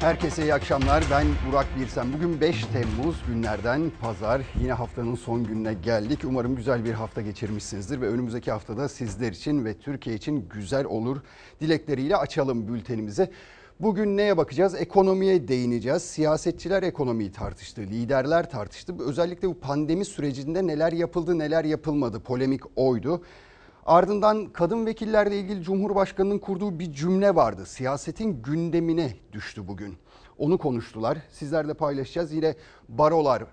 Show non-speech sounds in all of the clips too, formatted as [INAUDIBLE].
Herkese iyi akşamlar. Ben Burak Birsen. Bugün 5 Temmuz günlerden pazar. Yine haftanın son gününe geldik. Umarım güzel bir hafta geçirmişsinizdir ve önümüzdeki haftada sizler için ve Türkiye için güzel olur dilekleriyle açalım bültenimizi. Bugün neye bakacağız? Ekonomiye değineceğiz. Siyasetçiler ekonomiyi tartıştı, liderler tartıştı. Özellikle bu pandemi sürecinde neler yapıldı, neler yapılmadı. Polemik oydu. Ardından kadın vekillerle ilgili Cumhurbaşkanı'nın kurduğu bir cümle vardı. Siyasetin gündemine düştü bugün. Onu konuştular. Sizlerle paylaşacağız. Yine barolar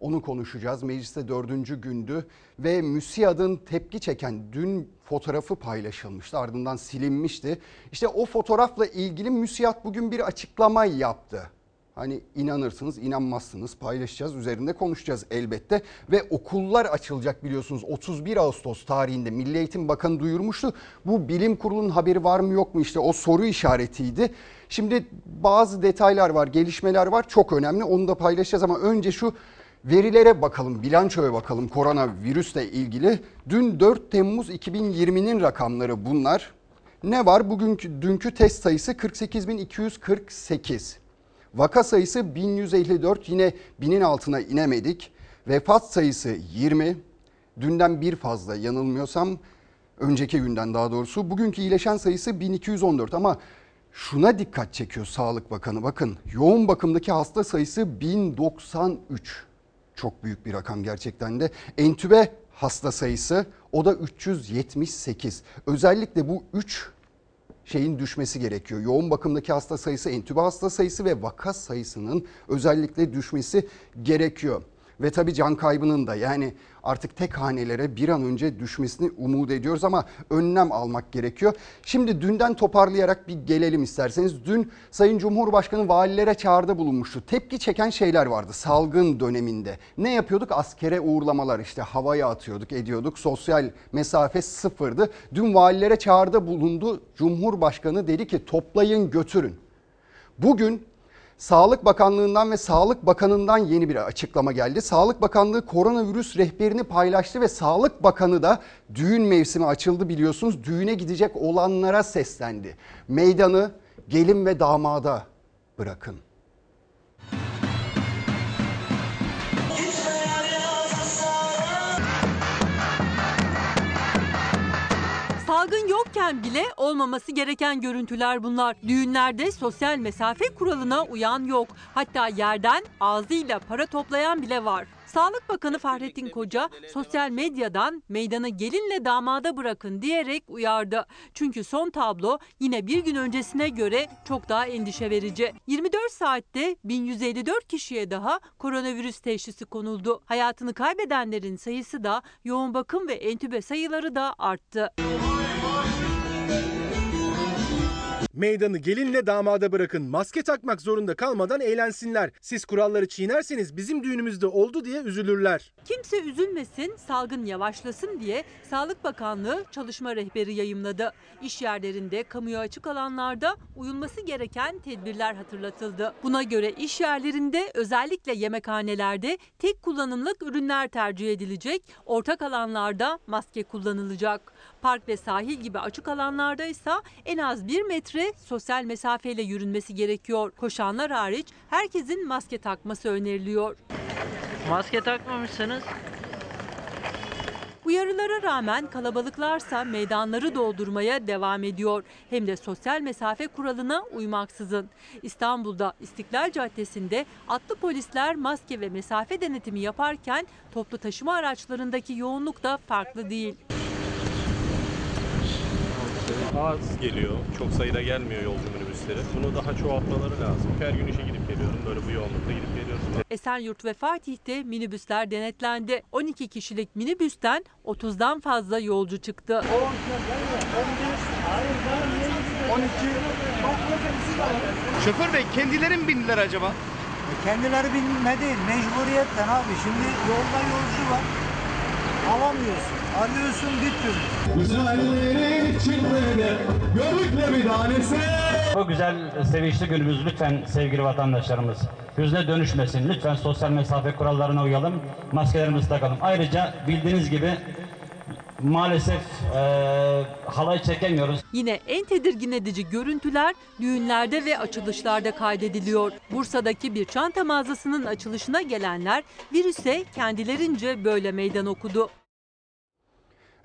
onu konuşacağız. Mecliste dördüncü gündü ve MÜSİAD'ın tepki çeken dün fotoğrafı paylaşılmıştı. Ardından silinmişti. İşte o fotoğrafla ilgili MÜSİAD bugün bir açıklama yaptı. Hani inanırsınız, inanmazsınız paylaşacağız, üzerinde konuşacağız elbette. Ve okullar açılacak biliyorsunuz 31 Ağustos tarihinde Milli Eğitim Bakanı duyurmuştu. Bu bilim kurulunun haberi var mı yok mu işte o soru işaretiydi. Şimdi bazı detaylar var, gelişmeler var çok önemli onu da paylaşacağız ama önce şu verilere bakalım, bilançoya bakalım koronavirüsle ilgili. Dün 4 Temmuz 2020'nin rakamları bunlar. Ne var? Bugünkü dünkü test sayısı 48.248. Vaka sayısı 1154 yine binin altına inemedik. Vefat sayısı 20. Dünden bir fazla yanılmıyorsam önceki günden daha doğrusu. Bugünkü iyileşen sayısı 1214 ama şuna dikkat çekiyor Sağlık Bakanı. Bakın yoğun bakımdaki hasta sayısı 1093. Çok büyük bir rakam gerçekten de. Entübe hasta sayısı o da 378. Özellikle bu 3 şeyin düşmesi gerekiyor. Yoğun bakımdaki hasta sayısı, entübe hasta sayısı ve vaka sayısının özellikle düşmesi gerekiyor. Ve tabii can kaybının da yani artık tek hanelere bir an önce düşmesini umut ediyoruz ama önlem almak gerekiyor. Şimdi dünden toparlayarak bir gelelim isterseniz. Dün Sayın Cumhurbaşkanı valilere çağrıda bulunmuştu. Tepki çeken şeyler vardı salgın döneminde. Ne yapıyorduk? Askere uğurlamalar işte havaya atıyorduk, ediyorduk. Sosyal mesafe sıfırdı. Dün valilere çağrıda bulundu. Cumhurbaşkanı dedi ki toplayın götürün. Bugün Sağlık Bakanlığı'ndan ve Sağlık Bakanı'ndan yeni bir açıklama geldi. Sağlık Bakanlığı koronavirüs rehberini paylaştı ve Sağlık Bakanı da düğün mevsimi açıldı biliyorsunuz. Düğüne gidecek olanlara seslendi. Meydanı gelin ve damada bırakın. Salgın yokken bile olmaması gereken görüntüler bunlar. Düğünlerde sosyal mesafe kuralına uyan yok. Hatta yerden ağzıyla para toplayan bile var. Sağlık Bakanı Fahrettin Koca sosyal medyadan meydanı gelinle damada bırakın diyerek uyardı. Çünkü son tablo yine bir gün öncesine göre çok daha endişe verici. 24 saatte 1154 kişiye daha koronavirüs teşhisi konuldu. Hayatını kaybedenlerin sayısı da yoğun bakım ve entübe sayıları da arttı. Meydanı gelinle damada bırakın. Maske takmak zorunda kalmadan eğlensinler. Siz kuralları çiğnerseniz bizim düğünümüzde oldu diye üzülürler. Kimse üzülmesin, salgın yavaşlasın diye Sağlık Bakanlığı çalışma rehberi yayımladı. İş yerlerinde, kamuya açık alanlarda uyulması gereken tedbirler hatırlatıldı. Buna göre iş yerlerinde özellikle yemekhanelerde tek kullanımlık ürünler tercih edilecek, ortak alanlarda maske kullanılacak. Park ve sahil gibi açık alanlarda ise en az bir metre sosyal mesafeyle yürünmesi gerekiyor. Koşanlar hariç herkesin maske takması öneriliyor. Maske takmamışsınız. Uyarılara rağmen kalabalıklarsa meydanları doldurmaya devam ediyor. Hem de sosyal mesafe kuralına uymaksızın. İstanbul'da İstiklal Caddesi'nde atlı polisler maske ve mesafe denetimi yaparken toplu taşıma araçlarındaki yoğunluk da farklı değil. Az geliyor. Çok sayıda gelmiyor yolcu minibüsleri. Bunu daha çoğaltmaları lazım. Her gün işe gidip geliyorum. Böyle bu yoğunlukta gidip geliyoruz. Esenyurt ve Fatih'te minibüsler denetlendi. 12 kişilik minibüsten 30'dan fazla yolcu çıktı. Şoför bey kendileri mi bindiler acaba? Kendileri binme değil, mecburiyetten abi. Şimdi yolda yolcu var. Alamıyorsun. Alıyorsun bir türlü. Güzellerin içinde de gördükle bir tanesi. Bu güzel sevinçli günümüz lütfen sevgili vatandaşlarımız hüzne dönüşmesin. Lütfen sosyal mesafe kurallarına uyalım. Maskelerimizi takalım. Ayrıca bildiğiniz gibi maalesef e, halay çekemiyoruz. Yine en tedirgin edici görüntüler düğünlerde ve açılışlarda kaydediliyor. Bursa'daki bir çanta mağazasının açılışına gelenler virüse kendilerince böyle meydan okudu.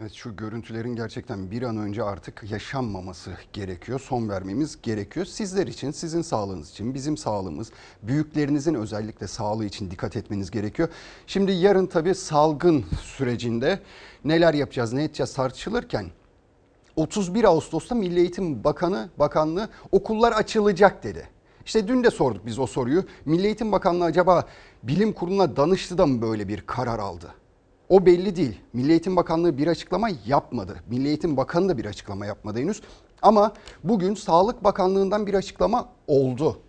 Evet şu görüntülerin gerçekten bir an önce artık yaşanmaması gerekiyor. Son vermemiz gerekiyor. Sizler için, sizin sağlığınız için, bizim sağlığımız, büyüklerinizin özellikle sağlığı için dikkat etmeniz gerekiyor. Şimdi yarın tabii salgın sürecinde neler yapacağız, ne edeceğiz tartışılırken 31 Ağustos'ta Milli Eğitim Bakanı Bakanlığı okullar açılacak dedi. İşte dün de sorduk biz o soruyu. Milli Eğitim Bakanlığı acaba bilim kuruluna danıştı da mı böyle bir karar aldı? O belli değil. Milli Eğitim Bakanlığı bir açıklama yapmadı. Milli Eğitim Bakanı da bir açıklama yapmadı henüz. Ama bugün Sağlık Bakanlığı'ndan bir açıklama oldu.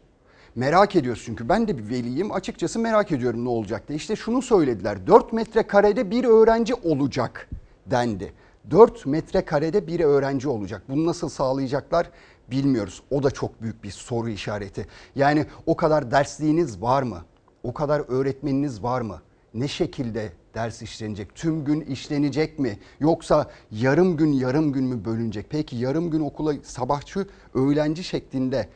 Merak ediyoruz çünkü ben de bir veliyim açıkçası merak ediyorum ne olacak diye. İşte şunu söylediler 4 metrekarede bir öğrenci olacak dendi. 4 metrekarede bir öğrenci olacak. Bunu nasıl sağlayacaklar bilmiyoruz. O da çok büyük bir soru işareti. Yani o kadar dersliğiniz var mı? O kadar öğretmeniniz var mı? Ne şekilde ders işlenecek? Tüm gün işlenecek mi? Yoksa yarım gün yarım gün mü bölünecek? Peki yarım gün okula sabahçı öğlenci şeklinde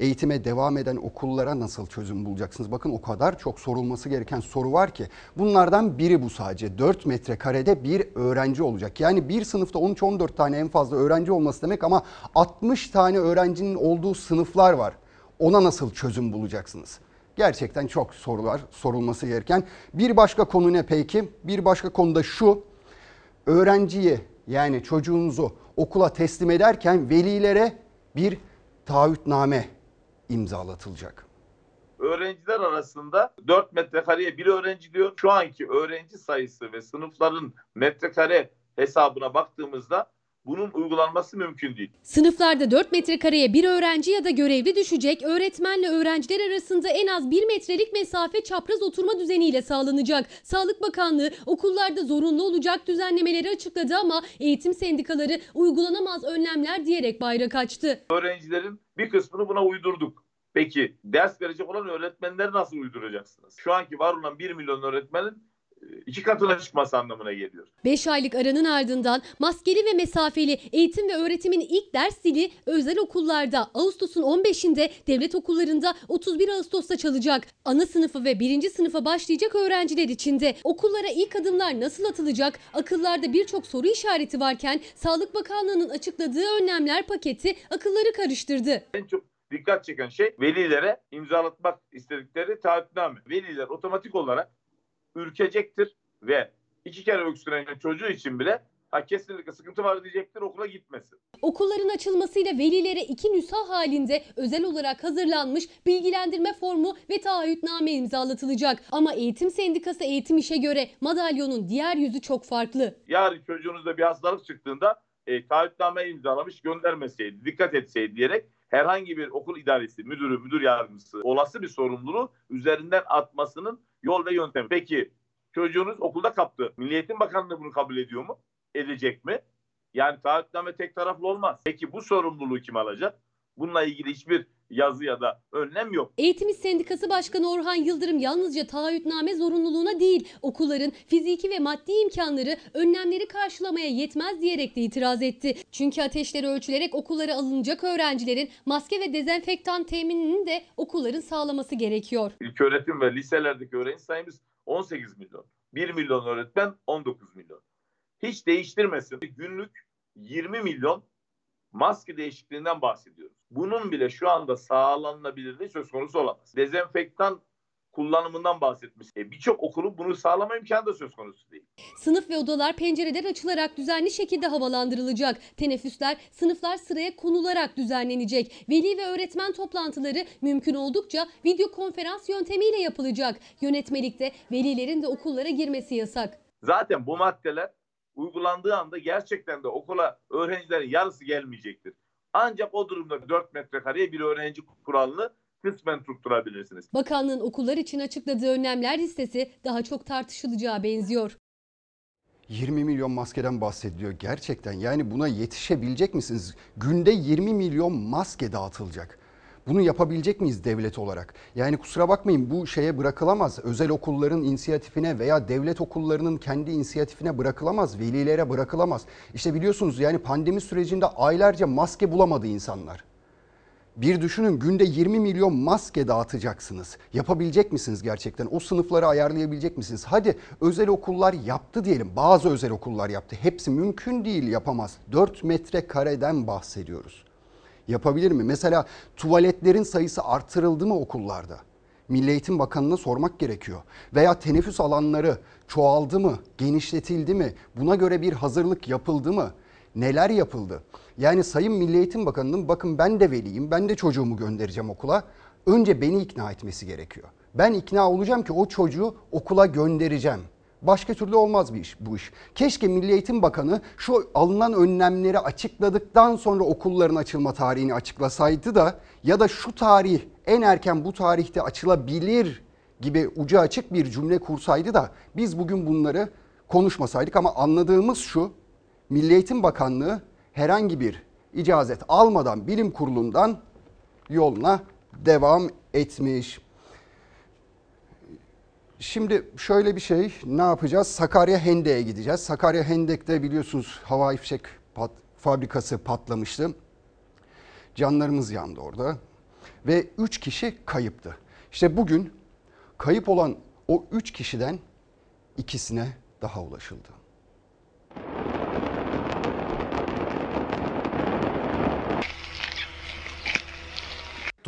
eğitime devam eden okullara nasıl çözüm bulacaksınız? Bakın o kadar çok sorulması gereken soru var ki. Bunlardan biri bu sadece. 4 metrekarede bir öğrenci olacak. Yani bir sınıfta 13-14 tane en fazla öğrenci olması demek ama 60 tane öğrencinin olduğu sınıflar var. Ona nasıl çözüm bulacaksınız? Gerçekten çok sorular sorulması gereken. Bir başka konu ne peki? Bir başka konu da şu. Öğrenciyi yani çocuğunuzu okula teslim ederken velilere bir taahhütname imzalatılacak. öğrenciler arasında 4 metrekareye bir öğrenci diyor. Şu anki öğrenci sayısı ve sınıfların metrekare hesabına baktığımızda bunun uygulanması mümkün değil. Sınıflarda 4 metrekareye bir öğrenci ya da görevli düşecek, öğretmenle öğrenciler arasında en az 1 metrelik mesafe çapraz oturma düzeniyle sağlanacak. Sağlık Bakanlığı okullarda zorunlu olacak düzenlemeleri açıkladı ama eğitim sendikaları uygulanamaz önlemler diyerek bayrak açtı. Öğrencilerin bir kısmını buna uydurduk. Peki ders verecek olan öğretmenleri nasıl uyduracaksınız? Şu anki var olan 1 milyon öğretmenin iki katına çıkması anlamına geliyor. 5 aylık aranın ardından maskeli ve mesafeli eğitim ve öğretimin ilk ders zili özel okullarda Ağustos'un 15'inde devlet okullarında 31 Ağustos'ta çalacak. Ana sınıfı ve 1. sınıfa başlayacak öğrenciler için de okullara ilk adımlar nasıl atılacak? Akıllarda birçok soru işareti varken Sağlık Bakanlığı'nın açıkladığı önlemler paketi akılları karıştırdı. En çok dikkat çeken şey velilere imzalatmak istedikleri taahhütname. Veliler otomatik olarak ürkecektir ve iki kere öksüren çocuğu için bile ha kesinlikle sıkıntı var diyecektir okula gitmesin. Okulların açılmasıyla velilere iki nüsha halinde özel olarak hazırlanmış bilgilendirme formu ve taahhütname imzalatılacak. Ama eğitim sendikası eğitim işe göre madalyonun diğer yüzü çok farklı. Yarın çocuğunuzda bir hastalık çıktığında e, taahhütname imzalamış göndermeseydi, dikkat etseydi diyerek herhangi bir okul idaresi, müdürü, müdür yardımcısı olası bir sorumluluğu üzerinden atmasının yol ve yöntemi. Peki çocuğunuz okulda kaptı. Milli Eğitim Bakanlığı bunu kabul ediyor mu? Edecek mi? Yani taahhütname tek taraflı olmaz. Peki bu sorumluluğu kim alacak? Bununla ilgili hiçbir yazı ya da önlem yok. Eğitim İş Sendikası Başkanı Orhan Yıldırım yalnızca taahhütname zorunluluğuna değil, okulların fiziki ve maddi imkanları önlemleri karşılamaya yetmez diyerek de itiraz etti. Çünkü ateşleri ölçülerek okullara alınacak öğrencilerin maske ve dezenfektan teminini de okulların sağlaması gerekiyor. İlköğretim ve liselerdeki öğrenci sayımız 18 milyon. 1 milyon öğretmen 19 milyon. Hiç değiştirmesin. Günlük 20 milyon maske değişikliğinden bahsediyoruz. Bunun bile şu anda sağlanabilirliği söz konusu olamaz. Dezenfektan kullanımından bahsetmiş. E, Birçok okulun bunu sağlama imkanı da söz konusu değil. Sınıf ve odalar pencereler açılarak düzenli şekilde havalandırılacak. Teneffüsler sınıflar sıraya konularak düzenlenecek. Veli ve öğretmen toplantıları mümkün oldukça video konferans yöntemiyle yapılacak. Yönetmelikte velilerin de okullara girmesi yasak. Zaten bu maddeler uygulandığı anda gerçekten de okula öğrencilerin yarısı gelmeyecektir. Ancak o durumda 4 metrekareye bir öğrenci kuralını kısmen tutturabilirsiniz. Bakanlığın okullar için açıkladığı önlemler listesi daha çok tartışılacağı benziyor. 20 milyon maskeden bahsediliyor gerçekten. Yani buna yetişebilecek misiniz? Günde 20 milyon maske dağıtılacak. Bunu yapabilecek miyiz devlet olarak? Yani kusura bakmayın bu şeye bırakılamaz. Özel okulların inisiyatifine veya devlet okullarının kendi inisiyatifine bırakılamaz. Velilere bırakılamaz. İşte biliyorsunuz yani pandemi sürecinde aylarca maske bulamadı insanlar. Bir düşünün günde 20 milyon maske dağıtacaksınız. Yapabilecek misiniz gerçekten? O sınıfları ayarlayabilecek misiniz? Hadi özel okullar yaptı diyelim. Bazı özel okullar yaptı. Hepsi mümkün değil yapamaz. 4 metrekareden bahsediyoruz. Yapabilir mi? Mesela tuvaletlerin sayısı artırıldı mı okullarda? Milli Eğitim Bakanı'na sormak gerekiyor. Veya teneffüs alanları çoğaldı mı, genişletildi mi? Buna göre bir hazırlık yapıldı mı? Neler yapıldı? Yani Sayın Milli Eğitim Bakanı'nın bakın ben de veliyim, ben de çocuğumu göndereceğim okula. Önce beni ikna etmesi gerekiyor. Ben ikna olacağım ki o çocuğu okula göndereceğim. Başka türlü olmaz bir iş bu iş. Keşke Milli Eğitim Bakanı şu alınan önlemleri açıkladıktan sonra okulların açılma tarihini açıklasaydı da ya da şu tarih en erken bu tarihte açılabilir gibi ucu açık bir cümle kursaydı da biz bugün bunları konuşmasaydık ama anladığımız şu Milli Eğitim Bakanlığı herhangi bir icazet almadan bilim kurulundan yoluna devam etmiş. Şimdi şöyle bir şey ne yapacağız? Sakarya Hendek'e gideceğiz. Sakarya Hendek'te biliyorsunuz havai fişek pat, fabrikası patlamıştı. Canlarımız yandı orada. Ve 3 kişi kayıptı. İşte bugün kayıp olan o 3 kişiden ikisine daha ulaşıldı.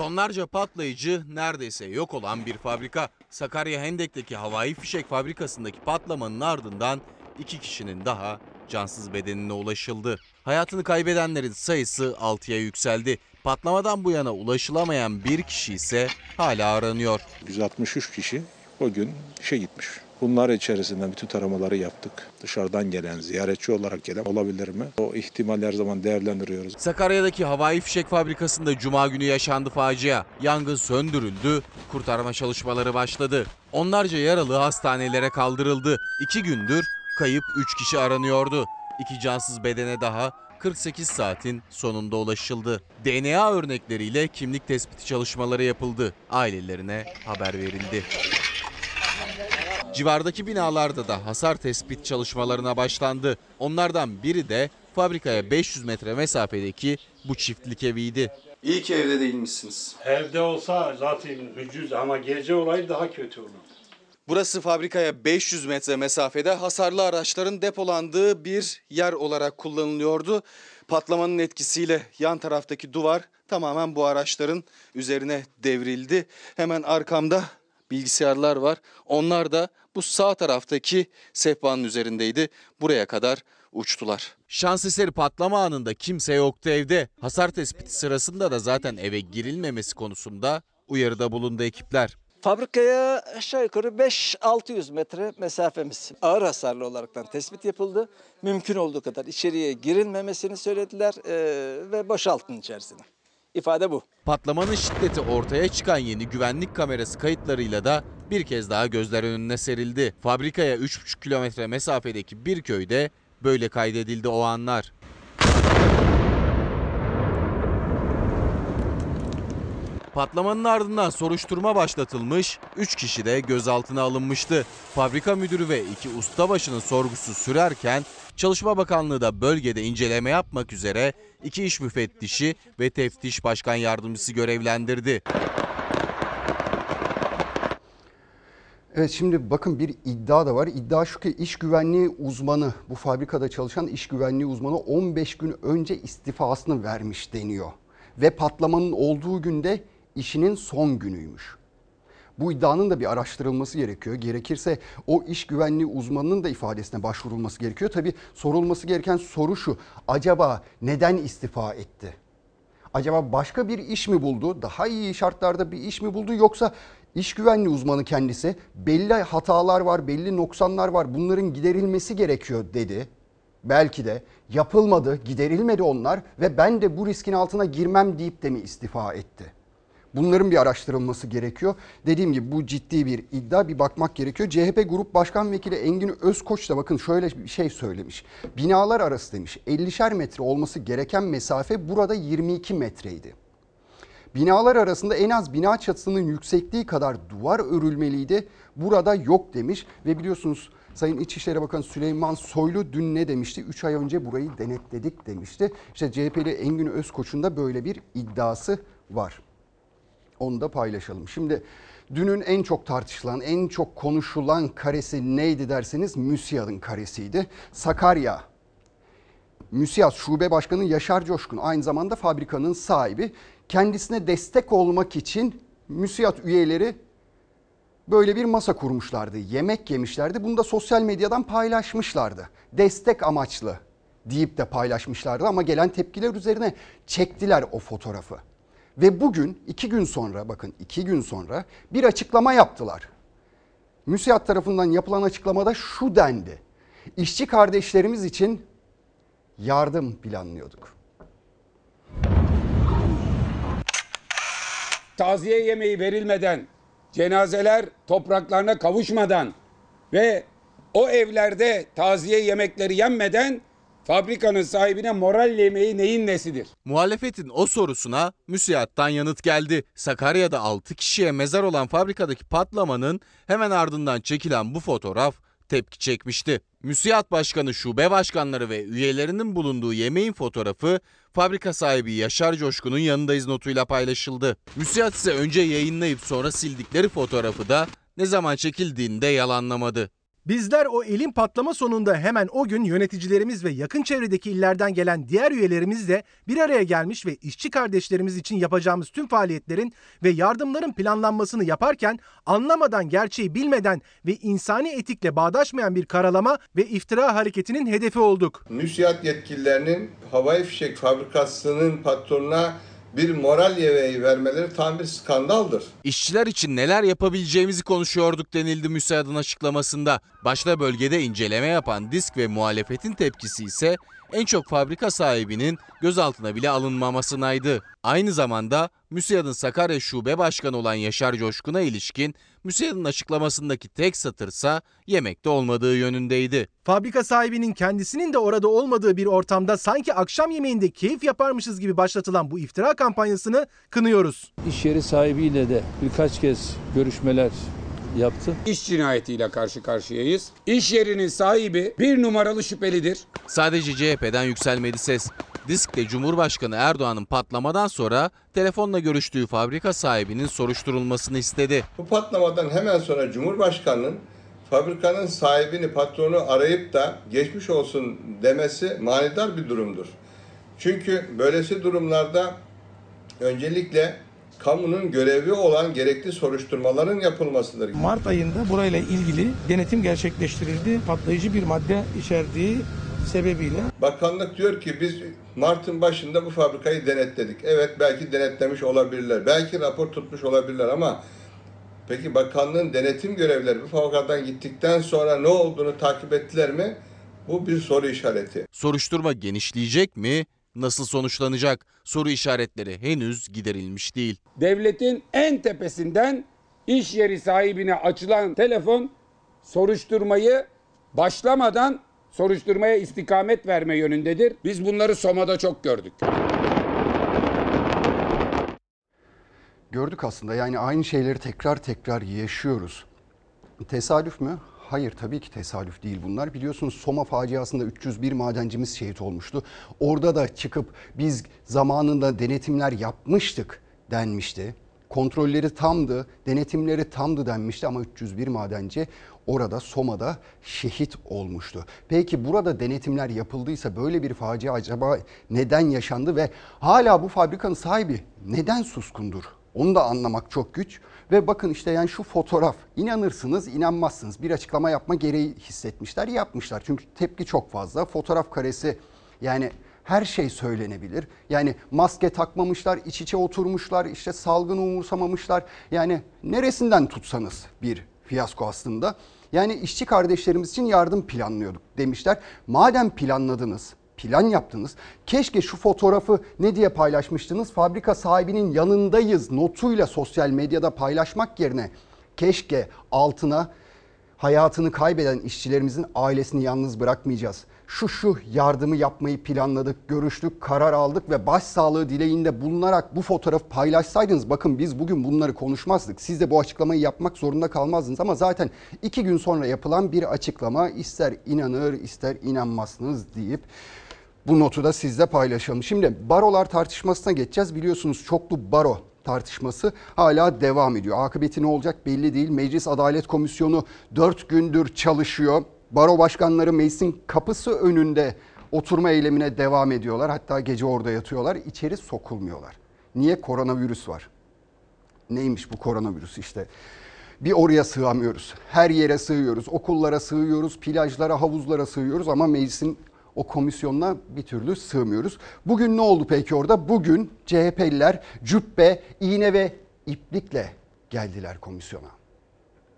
Tonlarca patlayıcı neredeyse yok olan bir fabrika. Sakarya Hendek'teki havai fişek fabrikasındaki patlamanın ardından iki kişinin daha cansız bedenine ulaşıldı. Hayatını kaybedenlerin sayısı 6'ya yükseldi. Patlamadan bu yana ulaşılamayan bir kişi ise hala aranıyor. 163 kişi o gün işe gitmiş. Bunlar içerisinde bütün taramaları yaptık. Dışarıdan gelen, ziyaretçi olarak gelen olabilir mi? O ihtimal her zaman değerlendiriyoruz. Sakarya'daki havai fişek fabrikasında cuma günü yaşandı facia. Yangın söndürüldü, kurtarma çalışmaları başladı. Onlarca yaralı hastanelere kaldırıldı. İki gündür kayıp 3 kişi aranıyordu. İki cansız bedene daha 48 saatin sonunda ulaşıldı. DNA örnekleriyle kimlik tespiti çalışmaları yapıldı. Ailelerine haber verildi. Civardaki binalarda da hasar tespit çalışmalarına başlandı. Onlardan biri de fabrikaya 500 metre mesafedeki bu çiftlik eviydi. İyi ki evde değilmişsiniz. Evde olsa zaten ucuz ama gece olayı daha kötü olur. Burası fabrikaya 500 metre mesafede hasarlı araçların depolandığı bir yer olarak kullanılıyordu. Patlamanın etkisiyle yan taraftaki duvar tamamen bu araçların üzerine devrildi. Hemen arkamda bilgisayarlar var. Onlar da bu sağ taraftaki sehpanın üzerindeydi. Buraya kadar uçtular. Şans eseri patlama anında kimse yoktu evde. Hasar tespiti sırasında da zaten eve girilmemesi konusunda uyarıda bulundu ekipler. Fabrikaya aşağı yukarı 5-600 metre mesafemiz ağır hasarlı olaraktan tespit yapıldı. Mümkün olduğu kadar içeriye girilmemesini söylediler eee, ve boşaltın içerisine. İfade bu. Patlamanın şiddeti ortaya çıkan yeni güvenlik kamerası kayıtlarıyla da bir kez daha gözler önüne serildi. Fabrikaya 3,5 kilometre mesafedeki bir köyde böyle kaydedildi o anlar. Patlamanın ardından soruşturma başlatılmış, 3 kişi de gözaltına alınmıştı. Fabrika müdürü ve iki ustabaşının sorgusu sürerken Çalışma Bakanlığı da bölgede inceleme yapmak üzere iki iş müfettişi ve teftiş başkan yardımcısı görevlendirdi. Evet şimdi bakın bir iddia da var. İddia şu ki iş güvenliği uzmanı, bu fabrikada çalışan iş güvenliği uzmanı 15 gün önce istifasını vermiş deniyor. Ve patlamanın olduğu günde işinin son günüymüş. Bu iddianın da bir araştırılması gerekiyor. Gerekirse o iş güvenliği uzmanının da ifadesine başvurulması gerekiyor. Tabii sorulması gereken soru şu. Acaba neden istifa etti? Acaba başka bir iş mi buldu? Daha iyi şartlarda bir iş mi buldu yoksa iş güvenliği uzmanı kendisi belli hatalar var, belli noksanlar var. Bunların giderilmesi gerekiyor dedi. Belki de yapılmadı, giderilmedi onlar ve ben de bu riskin altına girmem deyip de mi istifa etti? Bunların bir araştırılması gerekiyor. Dediğim gibi bu ciddi bir iddia bir bakmak gerekiyor. CHP Grup Başkan Vekili Engin Özkoç da bakın şöyle bir şey söylemiş. Binalar arası demiş 50'şer metre olması gereken mesafe burada 22 metreydi. Binalar arasında en az bina çatısının yüksekliği kadar duvar örülmeliydi. Burada yok demiş ve biliyorsunuz Sayın İçişleri Bakanı Süleyman Soylu dün ne demişti? 3 ay önce burayı denetledik demişti. İşte CHP'li Engin Özkoç'un da böyle bir iddiası var. Onu da paylaşalım. Şimdi dünün en çok tartışılan, en çok konuşulan karesi neydi derseniz MÜSİAD'ın karesiydi. Sakarya MÜSİAD Şube Başkanı Yaşar Coşkun aynı zamanda fabrikanın sahibi. Kendisine destek olmak için MÜSİAD üyeleri böyle bir masa kurmuşlardı. Yemek yemişlerdi. Bunu da sosyal medyadan paylaşmışlardı. Destek amaçlı deyip de paylaşmışlardı ama gelen tepkiler üzerine çektiler o fotoğrafı. Ve bugün iki gün sonra bakın iki gün sonra bir açıklama yaptılar. MÜSİAD tarafından yapılan açıklamada şu dendi. İşçi kardeşlerimiz için yardım planlıyorduk. Taziye yemeği verilmeden, cenazeler topraklarına kavuşmadan ve o evlerde taziye yemekleri yenmeden fabrikanın sahibine moral yemeği neyin nesidir? Muhalefetin o sorusuna müsiattan yanıt geldi. Sakarya'da 6 kişiye mezar olan fabrikadaki patlamanın hemen ardından çekilen bu fotoğraf tepki çekmişti. Müsiyat Başkanı, şube başkanları ve üyelerinin bulunduğu yemeğin fotoğrafı fabrika sahibi Yaşar Coşkun'un yanındayız notuyla paylaşıldı. Müsiyat ise önce yayınlayıp sonra sildikleri fotoğrafı da ne zaman çekildiğini de yalanlamadı. Bizler o elin patlama sonunda hemen o gün yöneticilerimiz ve yakın çevredeki illerden gelen diğer üyelerimizle bir araya gelmiş ve işçi kardeşlerimiz için yapacağımız tüm faaliyetlerin ve yardımların planlanmasını yaparken anlamadan, gerçeği bilmeden ve insani etikle bağdaşmayan bir karalama ve iftira hareketinin hedefi olduk. MÜSİAD yetkililerinin havai fişek fabrikasının patronuna bir moral yemeği vermeleri tam bir skandaldır. İşçiler için neler yapabileceğimizi konuşuyorduk denildi müsaadın açıklamasında. Başta bölgede inceleme yapan disk ve muhalefetin tepkisi ise en çok fabrika sahibinin gözaltına bile alınmamasınaydı. Aynı zamanda MÜSİAD'ın Sakarya Şube Başkanı olan Yaşar Coşkun'a ilişkin MÜSİAD'ın açıklamasındaki tek satırsa yemekte olmadığı yönündeydi. Fabrika sahibinin kendisinin de orada olmadığı bir ortamda sanki akşam yemeğinde keyif yaparmışız gibi başlatılan bu iftira kampanyasını kınıyoruz. İş yeri sahibiyle de birkaç kez görüşmeler yaptı. İş cinayetiyle karşı karşıyayız. İş yerinin sahibi bir numaralı şüphelidir. Sadece CHP'den yükselmedi ses. Disk'te Cumhurbaşkanı Erdoğan'ın patlamadan sonra telefonla görüştüğü fabrika sahibinin soruşturulmasını istedi. Bu patlamadan hemen sonra Cumhurbaşkanı'nın fabrikanın sahibini, patronu arayıp da geçmiş olsun demesi manidar bir durumdur. Çünkü böylesi durumlarda öncelikle kamunun görevi olan gerekli soruşturmaların yapılmasıdır. Mart ayında burayla ilgili denetim gerçekleştirildi. Patlayıcı bir madde içerdiği sebebiyle. Bakanlık diyor ki biz Mart'ın başında bu fabrikayı denetledik. Evet belki denetlemiş olabilirler. Belki rapor tutmuş olabilirler ama peki bakanlığın denetim görevlileri bu fabrikadan gittikten sonra ne olduğunu takip ettiler mi? Bu bir soru işareti. Soruşturma genişleyecek mi? Nasıl sonuçlanacak? Soru işaretleri henüz giderilmiş değil. Devletin en tepesinden iş yeri sahibine açılan telefon soruşturmayı başlamadan soruşturmaya istikamet verme yönündedir. Biz bunları Soma'da çok gördük. Gördük aslında yani aynı şeyleri tekrar tekrar yaşıyoruz. Tesadüf mü? Hayır tabii ki tesadüf değil bunlar. Biliyorsunuz Soma faciasında 301 madencimiz şehit olmuştu. Orada da çıkıp biz zamanında denetimler yapmıştık denmişti. Kontrolleri tamdı, denetimleri tamdı denmişti ama 301 madenci orada Soma'da şehit olmuştu. Peki burada denetimler yapıldıysa böyle bir facia acaba neden yaşandı ve hala bu fabrikanın sahibi neden suskundur? Onu da anlamak çok güç. Ve bakın işte yani şu fotoğraf inanırsınız inanmazsınız bir açıklama yapma gereği hissetmişler yapmışlar. Çünkü tepki çok fazla fotoğraf karesi yani her şey söylenebilir. Yani maske takmamışlar, iç içe oturmuşlar, işte salgını umursamamışlar. Yani neresinden tutsanız bir fiyasko aslında. Yani işçi kardeşlerimiz için yardım planlıyorduk demişler. Madem planladınız, plan yaptınız. Keşke şu fotoğrafı ne diye paylaşmıştınız? Fabrika sahibinin yanındayız notuyla sosyal medyada paylaşmak yerine keşke altına hayatını kaybeden işçilerimizin ailesini yalnız bırakmayacağız. Şu şu yardımı yapmayı planladık, görüştük, karar aldık ve başsağlığı dileğinde bulunarak bu fotoğrafı paylaşsaydınız bakın biz bugün bunları konuşmazdık. Siz de bu açıklamayı yapmak zorunda kalmazdınız ama zaten iki gün sonra yapılan bir açıklama ister inanır ister inanmazsınız deyip bu notu da sizle paylaşalım. Şimdi barolar tartışmasına geçeceğiz. Biliyorsunuz çoklu baro tartışması hala devam ediyor. Akıbeti ne olacak belli değil. Meclis Adalet Komisyonu 4 gündür çalışıyor. Baro başkanları meclisin kapısı önünde oturma eylemine devam ediyorlar. Hatta gece orada yatıyorlar. İçeri sokulmuyorlar. Niye? Koronavirüs var. Neymiş bu koronavirüs işte? Bir oraya sığamıyoruz. Her yere sığıyoruz. Okullara sığıyoruz, plajlara, havuzlara sığıyoruz ama meclisin o komisyonuna bir türlü sığmıyoruz. Bugün ne oldu peki orada? Bugün CHP'liler cübbe, iğne ve iplikle geldiler komisyona.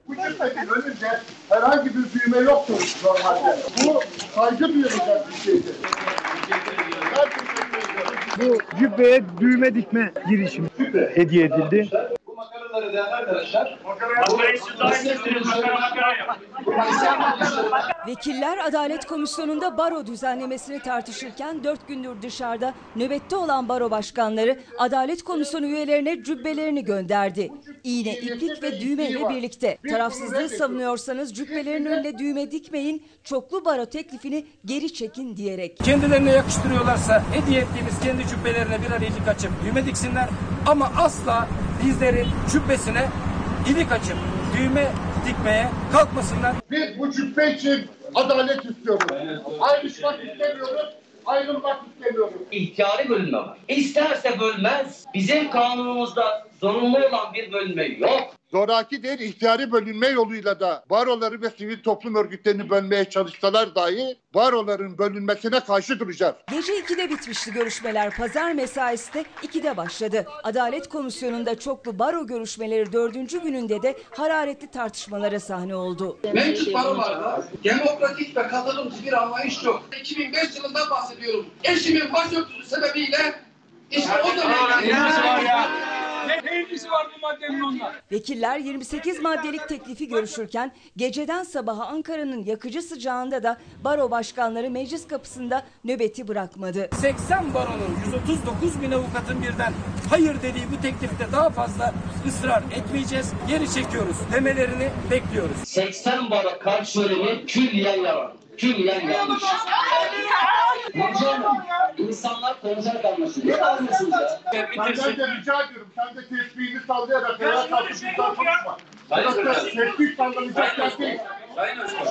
Bu cümlenin önünde herhangi bir düğme yoktur normalde. Bu saygı duyulacak bir şeydir. Bu cübbeye düğme dikme girişimi hediye edildi. Makaraları değerli arkadaşlar. Vekiller Adalet Komisyonu'nda baro düzenlemesini tartışırken 4 gündür dışarıda nöbette olan baro başkanları Adalet Komisyonu üyelerine cübbelerini gönderdi. İğne, iplik ve düğme ile birlikte. Tarafsızlığı savunuyorsanız cübbelerin önüne düğme dikmeyin, çoklu baro teklifini geri çekin diyerek. Kendilerine yakıştırıyorlarsa hediye ettiğimiz kendi cübbelerine birer ilik açıp düğme diksinler. Ama asla bizlerin cübbesine ilik açıp düğme dikmeye kalkmasınlar. Biz bu cübbe için adalet istiyoruz. Ayrışmak istemiyoruz. Ayrılmak istemiyoruz. İhtiyari bölünme var. İsterse bölmez. Bizim kanunumuzda zorunlu olan bir bölünme yok. Zoraki değil, ihtiyari bölünme yoluyla da baroları ve sivil toplum örgütlerini bölmeye çalışsalar dahi baroların bölünmesine karşı duracağız. Gece 2'de bitmişti görüşmeler. Pazar mesaisi de 2'de başladı. Adalet Komisyonu'nda çoklu baro görüşmeleri dördüncü gününde de hararetli tartışmalara sahne oldu. Mevcut barolarda demokratik ve katılımcı bir anlayış yok. 2005 yılından bahsediyorum. Eşimin başörtüsü sebebiyle işte o dönemde... Ne ilgisi var bu maddenin onunla? Vekiller 28 maddelik teklifi görüşürken geceden sabaha Ankara'nın yakıcı sıcağında da baro başkanları meclis kapısında nöbeti bırakmadı. 80 baronun 139 bin avukatın birden hayır dediği bu teklifte daha fazla ısrar etmeyeceğiz, geri çekiyoruz demelerini bekliyoruz. 80 baro karşı söylemi külliyen yalan. Külliyen yanlış. Burcu Hanım, insanlar konser kalmasın. Ne kalmasınız ya? Senden de rica ediyorum. Sen de tesbihini sallayarak tartışmadan konuşma. Hayır, Yoksa hocam. tesbih sallamayacak yer değil.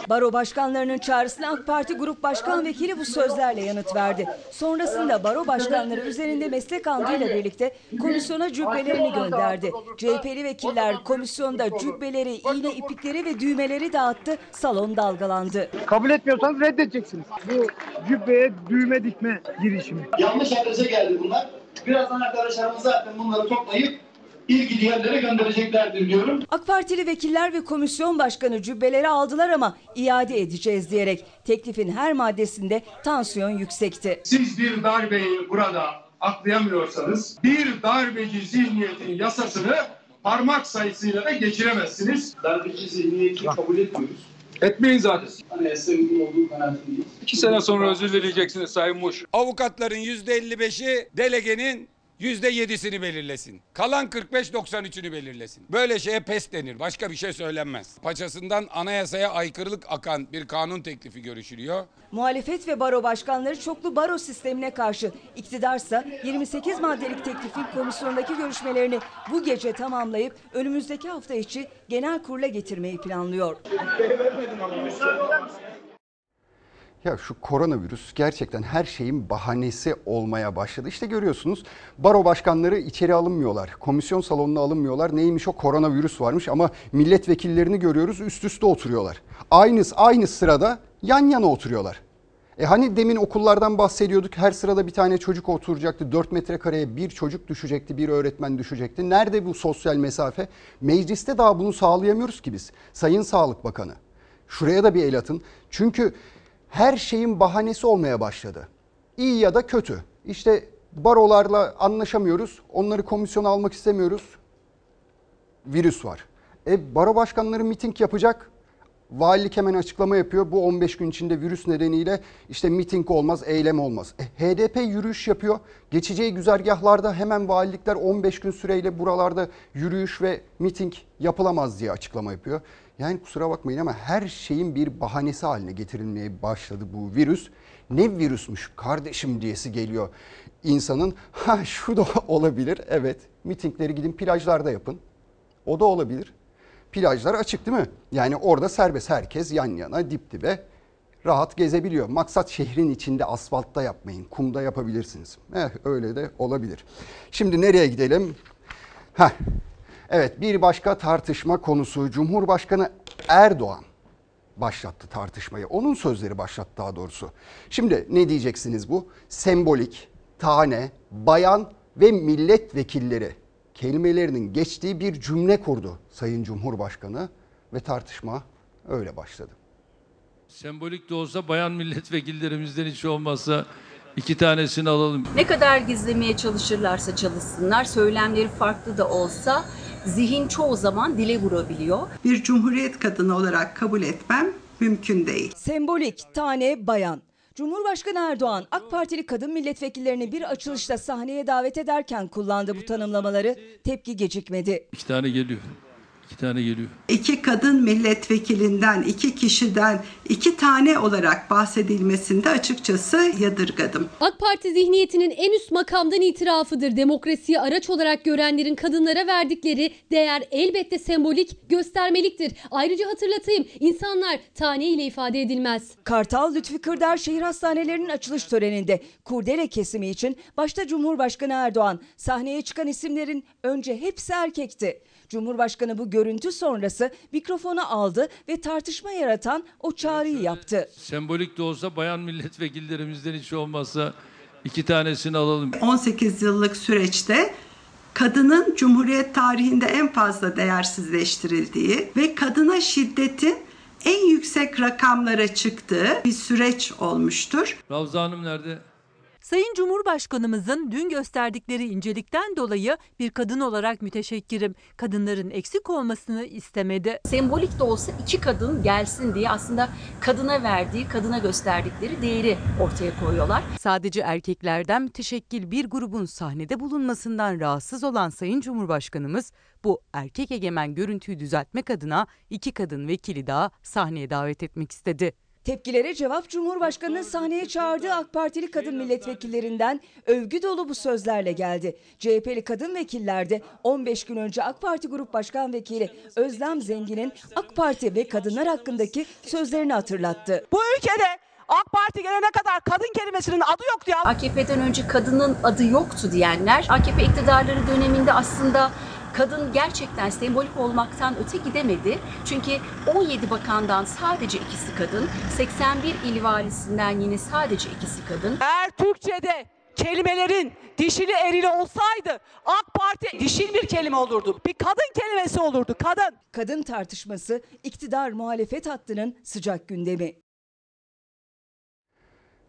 Baro başkanlarının çağrısına AK Parti Grup Başkan Vekili bu sözlerle yanıt verdi. Sonrasında baro başkanları üzerinde meslek andıyla birlikte komisyona cübbelerini gönderdi. CHP'li vekiller komisyonda cübbeleri, iğne iplikleri ve düğmeleri dağıttı. Salon dalgalandı. Kabul etmiyorsanız reddedeceksiniz. Bu cübbeye düğme dikme girişimi. Yanlış adrese geldi bunlar. Birazdan arkadaşlarımız zaten bunları toplayıp ilgili yerlere göndereceklerdir diyorum. AK Partili vekiller ve komisyon başkanı cübbeleri aldılar ama iade edeceğiz diyerek teklifin her maddesinde tansiyon yüksekti. Siz bir darbeyi burada aklayamıyorsanız bir darbeci zihniyetin yasasını parmak sayısıyla da geçiremezsiniz. Darbeci zihniyeti kabul etmiyoruz. Etmeyin zaten. Anayasa uygun olduğu kanaatindeyiz. İki sene sonra özür dileyeceksiniz Sayın Muş. Avukatların %55'i delegenin %7'sini belirlesin. Kalan 45-93'ünü belirlesin. Böyle şeye pes denir. Başka bir şey söylenmez. Paçasından anayasaya aykırılık akan bir kanun teklifi görüşülüyor. Muhalefet ve baro başkanları çoklu baro sistemine karşı. İktidarsa 28 maddelik teklifin komisyondaki görüşmelerini bu gece tamamlayıp önümüzdeki hafta içi genel kurula getirmeyi planlıyor. Ya şu koronavirüs gerçekten her şeyin bahanesi olmaya başladı. İşte görüyorsunuz baro başkanları içeri alınmıyorlar. Komisyon salonuna alınmıyorlar. Neymiş o koronavirüs varmış ama milletvekillerini görüyoruz üst üste oturuyorlar. Aynı, aynı sırada yan yana oturuyorlar. E hani demin okullardan bahsediyorduk. Her sırada bir tane çocuk oturacaktı. 4 metrekareye bir çocuk düşecekti, bir öğretmen düşecekti. Nerede bu sosyal mesafe? Mecliste daha bunu sağlayamıyoruz ki biz. Sayın Sağlık Bakanı. Şuraya da bir el atın. Çünkü her şeyin bahanesi olmaya başladı. İyi ya da kötü. İşte barolarla anlaşamıyoruz. Onları komisyona almak istemiyoruz. Virüs var. E baro başkanları miting yapacak. Valilik hemen açıklama yapıyor. Bu 15 gün içinde virüs nedeniyle işte miting olmaz, eylem olmaz. E, HDP yürüyüş yapıyor. Geçeceği güzergahlarda hemen valilikler 15 gün süreyle buralarda yürüyüş ve miting yapılamaz diye açıklama yapıyor. Yani kusura bakmayın ama her şeyin bir bahanesi haline getirilmeye başladı bu virüs. Ne virüsmüş kardeşim diyesi geliyor insanın. [LAUGHS] Ha şu da olabilir. Evet mitingleri gidin plajlarda yapın. O da olabilir. Plajlar açık değil mi? Yani orada serbest herkes yan yana dip dibe rahat gezebiliyor. Maksat şehrin içinde asfaltta yapmayın. Kumda yapabilirsiniz. Eh, öyle de olabilir. Şimdi nereye gidelim? Heh. Evet bir başka tartışma konusu Cumhurbaşkanı Erdoğan başlattı tartışmayı. Onun sözleri başlattı daha doğrusu. Şimdi ne diyeceksiniz bu? Sembolik, tane, bayan ve milletvekilleri kelimelerinin geçtiği bir cümle kurdu Sayın Cumhurbaşkanı ve tartışma öyle başladı. Sembolik de olsa bayan milletvekillerimizden hiç olmazsa iki tanesini alalım. Ne kadar gizlemeye çalışırlarsa çalışsınlar, söylemleri farklı da olsa zihin çoğu zaman dile vurabiliyor. Bir cumhuriyet kadını olarak kabul etmem mümkün değil. Sembolik, tane, bayan. Cumhurbaşkanı Erdoğan AK Partili kadın milletvekillerini bir açılışta sahneye davet ederken kullandı bu tanımlamaları. Tepki gecikmedi. İki tane geliyor. İki tane geliyor. İki kadın milletvekilinden, iki kişiden iki tane olarak bahsedilmesinde açıkçası yadırgadım. AK Parti zihniyetinin en üst makamdan itirafıdır. Demokrasiyi araç olarak görenlerin kadınlara verdikleri değer elbette sembolik, göstermeliktir. Ayrıca hatırlatayım insanlar tane ile ifade edilmez. Kartal Lütfi Kırdar şehir hastanelerinin açılış töreninde kurdele kesimi için başta Cumhurbaşkanı Erdoğan sahneye çıkan isimlerin önce hepsi erkekti. Cumhurbaşkanı bu görüntü sonrası mikrofonu aldı ve tartışma yaratan o çağrıyı yaptı. Sembolik de olsa bayan milletvekillerimizden hiç olmazsa iki tanesini alalım. 18 yıllık süreçte kadının Cumhuriyet tarihinde en fazla değersizleştirildiği ve kadına şiddetin en yüksek rakamlara çıktığı bir süreç olmuştur. Ravza Hanım nerede? Sayın Cumhurbaşkanımızın dün gösterdikleri incelikten dolayı bir kadın olarak müteşekkirim. Kadınların eksik olmasını istemedi. Sembolik de olsa iki kadın gelsin diye aslında kadına verdiği, kadına gösterdikleri değeri ortaya koyuyorlar. Sadece erkeklerden müteşekkil bir grubun sahnede bulunmasından rahatsız olan Sayın Cumhurbaşkanımız bu erkek egemen görüntüyü düzeltmek adına iki kadın vekili daha sahneye davet etmek istedi. Tepkilere cevap Cumhurbaşkanı'nın sahneye çağırdığı AK Partili kadın milletvekillerinden övgü dolu bu sözlerle geldi. CHP'li kadın vekiller de 15 gün önce AK Parti Grup Başkan Vekili Özlem Zengin'in AK Parti ve kadınlar hakkındaki sözlerini hatırlattı. Bu ülkede AK Parti gelene kadar kadın kelimesinin adı yoktu ya. AKP'den önce kadının adı yoktu diyenler AKP iktidarları döneminde aslında kadın gerçekten sembolik olmaktan öte gidemedi. Çünkü 17 bakandan sadece ikisi kadın, 81 il valisinden yine sadece ikisi kadın. Eğer Türkçe'de kelimelerin dişili erili olsaydı AK Parti dişil bir kelime olurdu. Bir kadın kelimesi olurdu. Kadın. Kadın tartışması iktidar muhalefet hattının sıcak gündemi.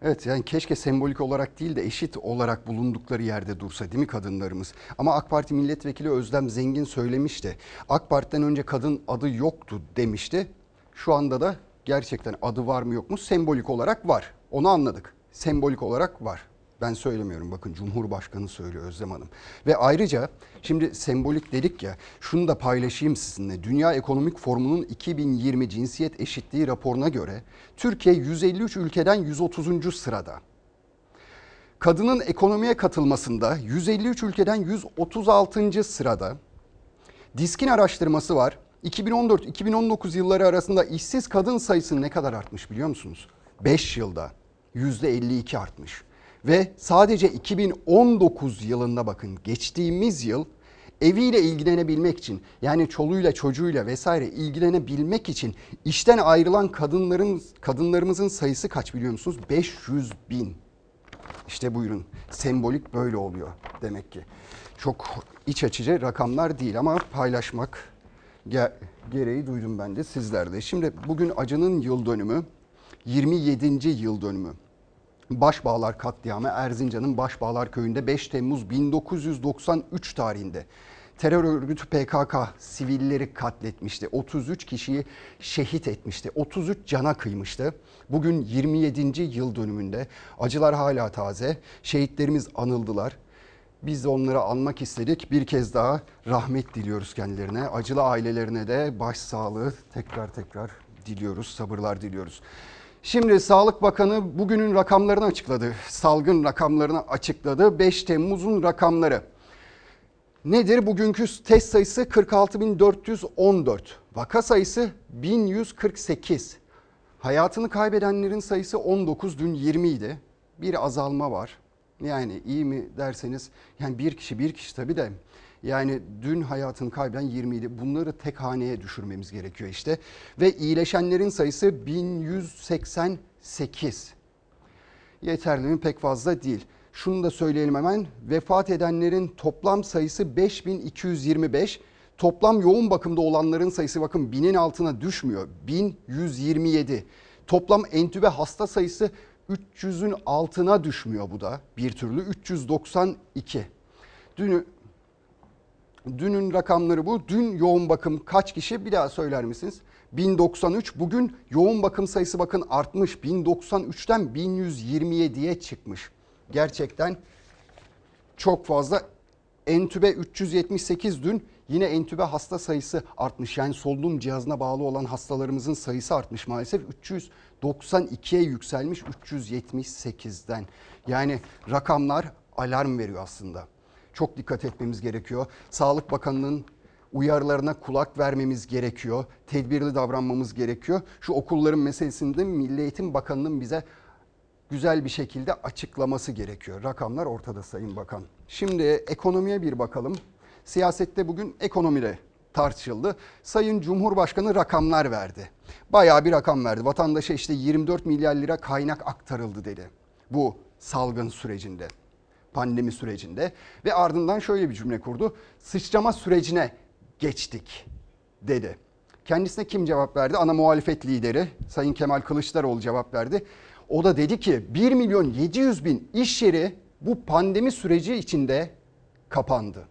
Evet yani keşke sembolik olarak değil de eşit olarak bulundukları yerde dursa değil mi kadınlarımız? Ama AK Parti milletvekili Özlem Zengin söylemişti. AK Parti'den önce kadın adı yoktu demişti. Şu anda da gerçekten adı var mı yok mu sembolik olarak var. Onu anladık. Sembolik olarak var. Ben söylemiyorum bakın Cumhurbaşkanı söylüyor Özlem Hanım. Ve ayrıca şimdi sembolik dedik ya şunu da paylaşayım sizinle. Dünya Ekonomik Forumu'nun 2020 cinsiyet eşitliği raporuna göre Türkiye 153 ülkeden 130. sırada. Kadının ekonomiye katılmasında 153 ülkeden 136. sırada. Diskin araştırması var. 2014-2019 yılları arasında işsiz kadın sayısı ne kadar artmış biliyor musunuz? 5 yılda %52 artmış. Ve sadece 2019 yılında bakın geçtiğimiz yıl eviyle ilgilenebilmek için yani çoluğuyla çocuğuyla vesaire ilgilenebilmek için işten ayrılan kadınların kadınlarımızın sayısı kaç biliyor musunuz? 500 bin. İşte buyurun sembolik böyle oluyor demek ki. Çok iç açıcı rakamlar değil ama paylaşmak gereği duydum ben de sizlerde. Şimdi bugün acının yıl dönümü 27. yıl dönümü. Başbağlar katliamı Erzincan'ın Başbağlar köyünde 5 Temmuz 1993 tarihinde terör örgütü PKK sivilleri katletmişti. 33 kişiyi şehit etmişti. 33 cana kıymıştı. Bugün 27. yıl dönümünde acılar hala taze. Şehitlerimiz anıldılar. Biz de onları anmak istedik. Bir kez daha rahmet diliyoruz kendilerine. Acılı ailelerine de başsağlığı tekrar tekrar diliyoruz. Sabırlar diliyoruz. Şimdi Sağlık Bakanı bugünün rakamlarını açıkladı. Salgın rakamlarını açıkladı. 5 Temmuz'un rakamları. Nedir? Bugünkü test sayısı 46.414. Vaka sayısı 1148. Hayatını kaybedenlerin sayısı 19 dün 20 idi. Bir azalma var. Yani iyi mi derseniz yani bir kişi bir kişi tabii de yani dün hayatını kaybeden 20 idi. Bunları tek haneye düşürmemiz gerekiyor işte. Ve iyileşenlerin sayısı 1188. Yeterli mi? Pek fazla değil. Şunu da söyleyelim hemen. Vefat edenlerin toplam sayısı 5225. Toplam yoğun bakımda olanların sayısı bakın binin altına düşmüyor. 1127. Toplam entübe hasta sayısı 300'ün altına düşmüyor bu da bir türlü 392. Dün dünün rakamları bu. Dün yoğun bakım kaç kişi bir daha söyler misiniz? 1093. Bugün yoğun bakım sayısı bakın artmış. 1093'ten 1127'ye çıkmış. Gerçekten çok fazla. Entübe 378 dün yine entübe hasta sayısı artmış. Yani solunum cihazına bağlı olan hastalarımızın sayısı artmış maalesef. 392'ye yükselmiş 378'den. Yani rakamlar alarm veriyor aslında. Çok dikkat etmemiz gerekiyor. Sağlık Bakanı'nın uyarılarına kulak vermemiz gerekiyor. Tedbirli davranmamız gerekiyor. Şu okulların meselesinde Milli Eğitim Bakanı'nın bize güzel bir şekilde açıklaması gerekiyor. Rakamlar ortada Sayın Bakan. Şimdi ekonomiye bir bakalım. Siyasette bugün ekonomide tartışıldı. Sayın Cumhurbaşkanı rakamlar verdi. Bayağı bir rakam verdi. Vatandaşa işte 24 milyar lira kaynak aktarıldı dedi. Bu salgın sürecinde, pandemi sürecinde ve ardından şöyle bir cümle kurdu. Sıçrama sürecine geçtik dedi. Kendisine kim cevap verdi? Ana muhalefet lideri Sayın Kemal Kılıçdaroğlu cevap verdi. O da dedi ki 1 milyon 700 bin iş yeri bu pandemi süreci içinde kapandı.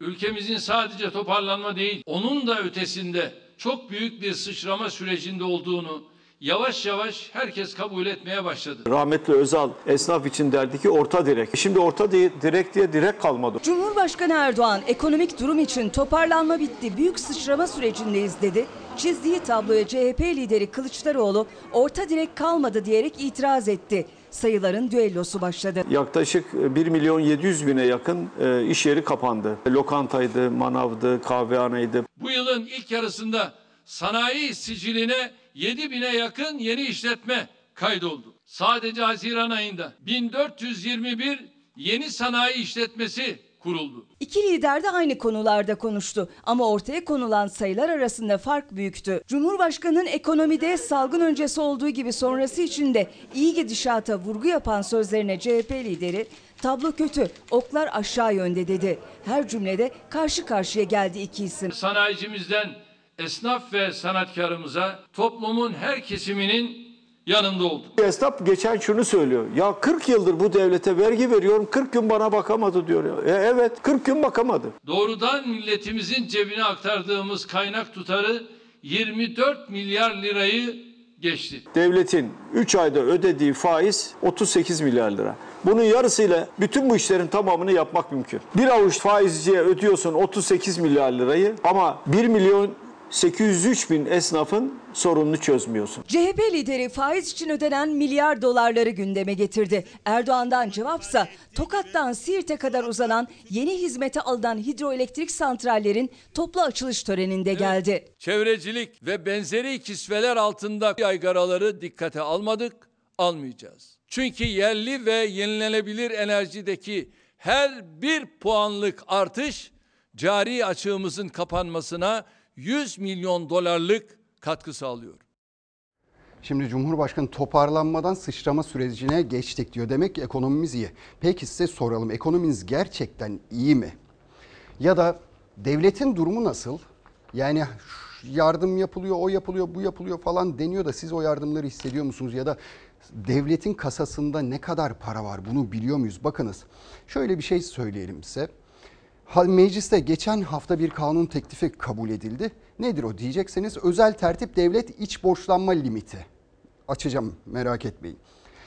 Ülkemizin sadece toparlanma değil, onun da ötesinde çok büyük bir sıçrama sürecinde olduğunu yavaş yavaş herkes kabul etmeye başladı. Rahmetli Özal esnaf için derdi ki orta direk. Şimdi orta direk diye direk kalmadı. Cumhurbaşkanı Erdoğan ekonomik durum için toparlanma bitti, büyük sıçrama sürecindeyiz dedi. Çizdiği tabloya CHP lideri Kılıçdaroğlu orta direk kalmadı diyerek itiraz etti. Sayıların düellosu başladı. Yaklaşık 1 milyon 700 bine yakın e, iş yeri kapandı. Lokantaydı, manavdı, kahvehaneydi. Bu yılın ilk yarısında sanayi siciline 7 bine yakın yeni işletme kaydoldu. Sadece Haziran ayında 1421 yeni sanayi işletmesi kuruldu. İki lider de aynı konularda konuştu ama ortaya konulan sayılar arasında fark büyüktü. Cumhurbaşkanının ekonomide salgın öncesi olduğu gibi sonrası için de iyi gidişata vurgu yapan sözlerine CHP lideri tablo kötü, oklar aşağı yönde dedi. Her cümlede karşı karşıya geldi iki isim. Sanayicimizden esnaf ve sanatkarımıza toplumun her kesiminin yanında olduk. Esnaf geçen şunu söylüyor. Ya 40 yıldır bu devlete vergi veriyorum 40 gün bana bakamadı diyor. E, evet 40 gün bakamadı. Doğrudan milletimizin cebine aktardığımız kaynak tutarı 24 milyar lirayı geçti. Devletin 3 ayda ödediği faiz 38 milyar lira. Bunun yarısıyla bütün bu işlerin tamamını yapmak mümkün. Bir avuç faizciye ödüyorsun 38 milyar lirayı ama 1 milyon 803 bin esnafın sorununu çözmüyorsun. CHP lideri faiz için ödenen milyar dolarları gündeme getirdi. Erdoğan'dan cevapsa Tokat'tan Siirt'e kadar uzanan yeni hizmete alınan hidroelektrik santrallerin toplu açılış töreninde geldi. Çevrecilik ve benzeri kisveler altında yaygaraları dikkate almadık, almayacağız. Çünkü yerli ve yenilenebilir enerjideki her bir puanlık artış cari açığımızın kapanmasına 100 milyon dolarlık katkı sağlıyor. Şimdi Cumhurbaşkanı toparlanmadan sıçrama sürecine geçtik diyor. Demek ki ekonomimiz iyi. Peki size soralım ekonominiz gerçekten iyi mi? Ya da devletin durumu nasıl? Yani yardım yapılıyor, o yapılıyor, bu yapılıyor falan deniyor da siz o yardımları hissediyor musunuz? Ya da devletin kasasında ne kadar para var bunu biliyor muyuz? Bakınız şöyle bir şey söyleyelim size. Mecliste geçen hafta bir kanun teklifi kabul edildi. Nedir o diyecekseniz özel tertip devlet iç borçlanma limiti. Açacağım merak etmeyin.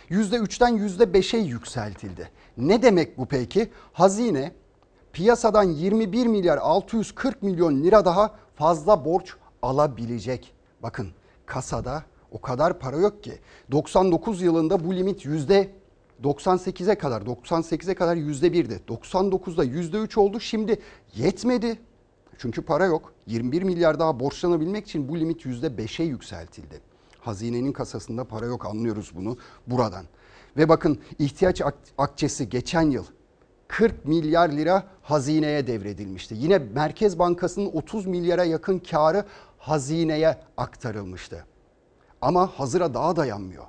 %3'ten %5'e yükseltildi. Ne demek bu peki? Hazine piyasadan 21 milyar 640 milyon lira daha fazla borç alabilecek. Bakın kasada o kadar para yok ki. 99 yılında bu limit yüzde 98'e kadar 98'e kadar yüzde birdi. 99'da yüzde 3 oldu. Şimdi yetmedi. Çünkü para yok. 21 milyar daha borçlanabilmek için bu limit yüzde 5'e yükseltildi. Hazinenin kasasında para yok anlıyoruz bunu buradan. Ve bakın ihtiyaç ak- akçesi geçen yıl 40 milyar lira hazineye devredilmişti. Yine Merkez Bankası'nın 30 milyara yakın karı hazineye aktarılmıştı. Ama hazıra daha dayanmıyor.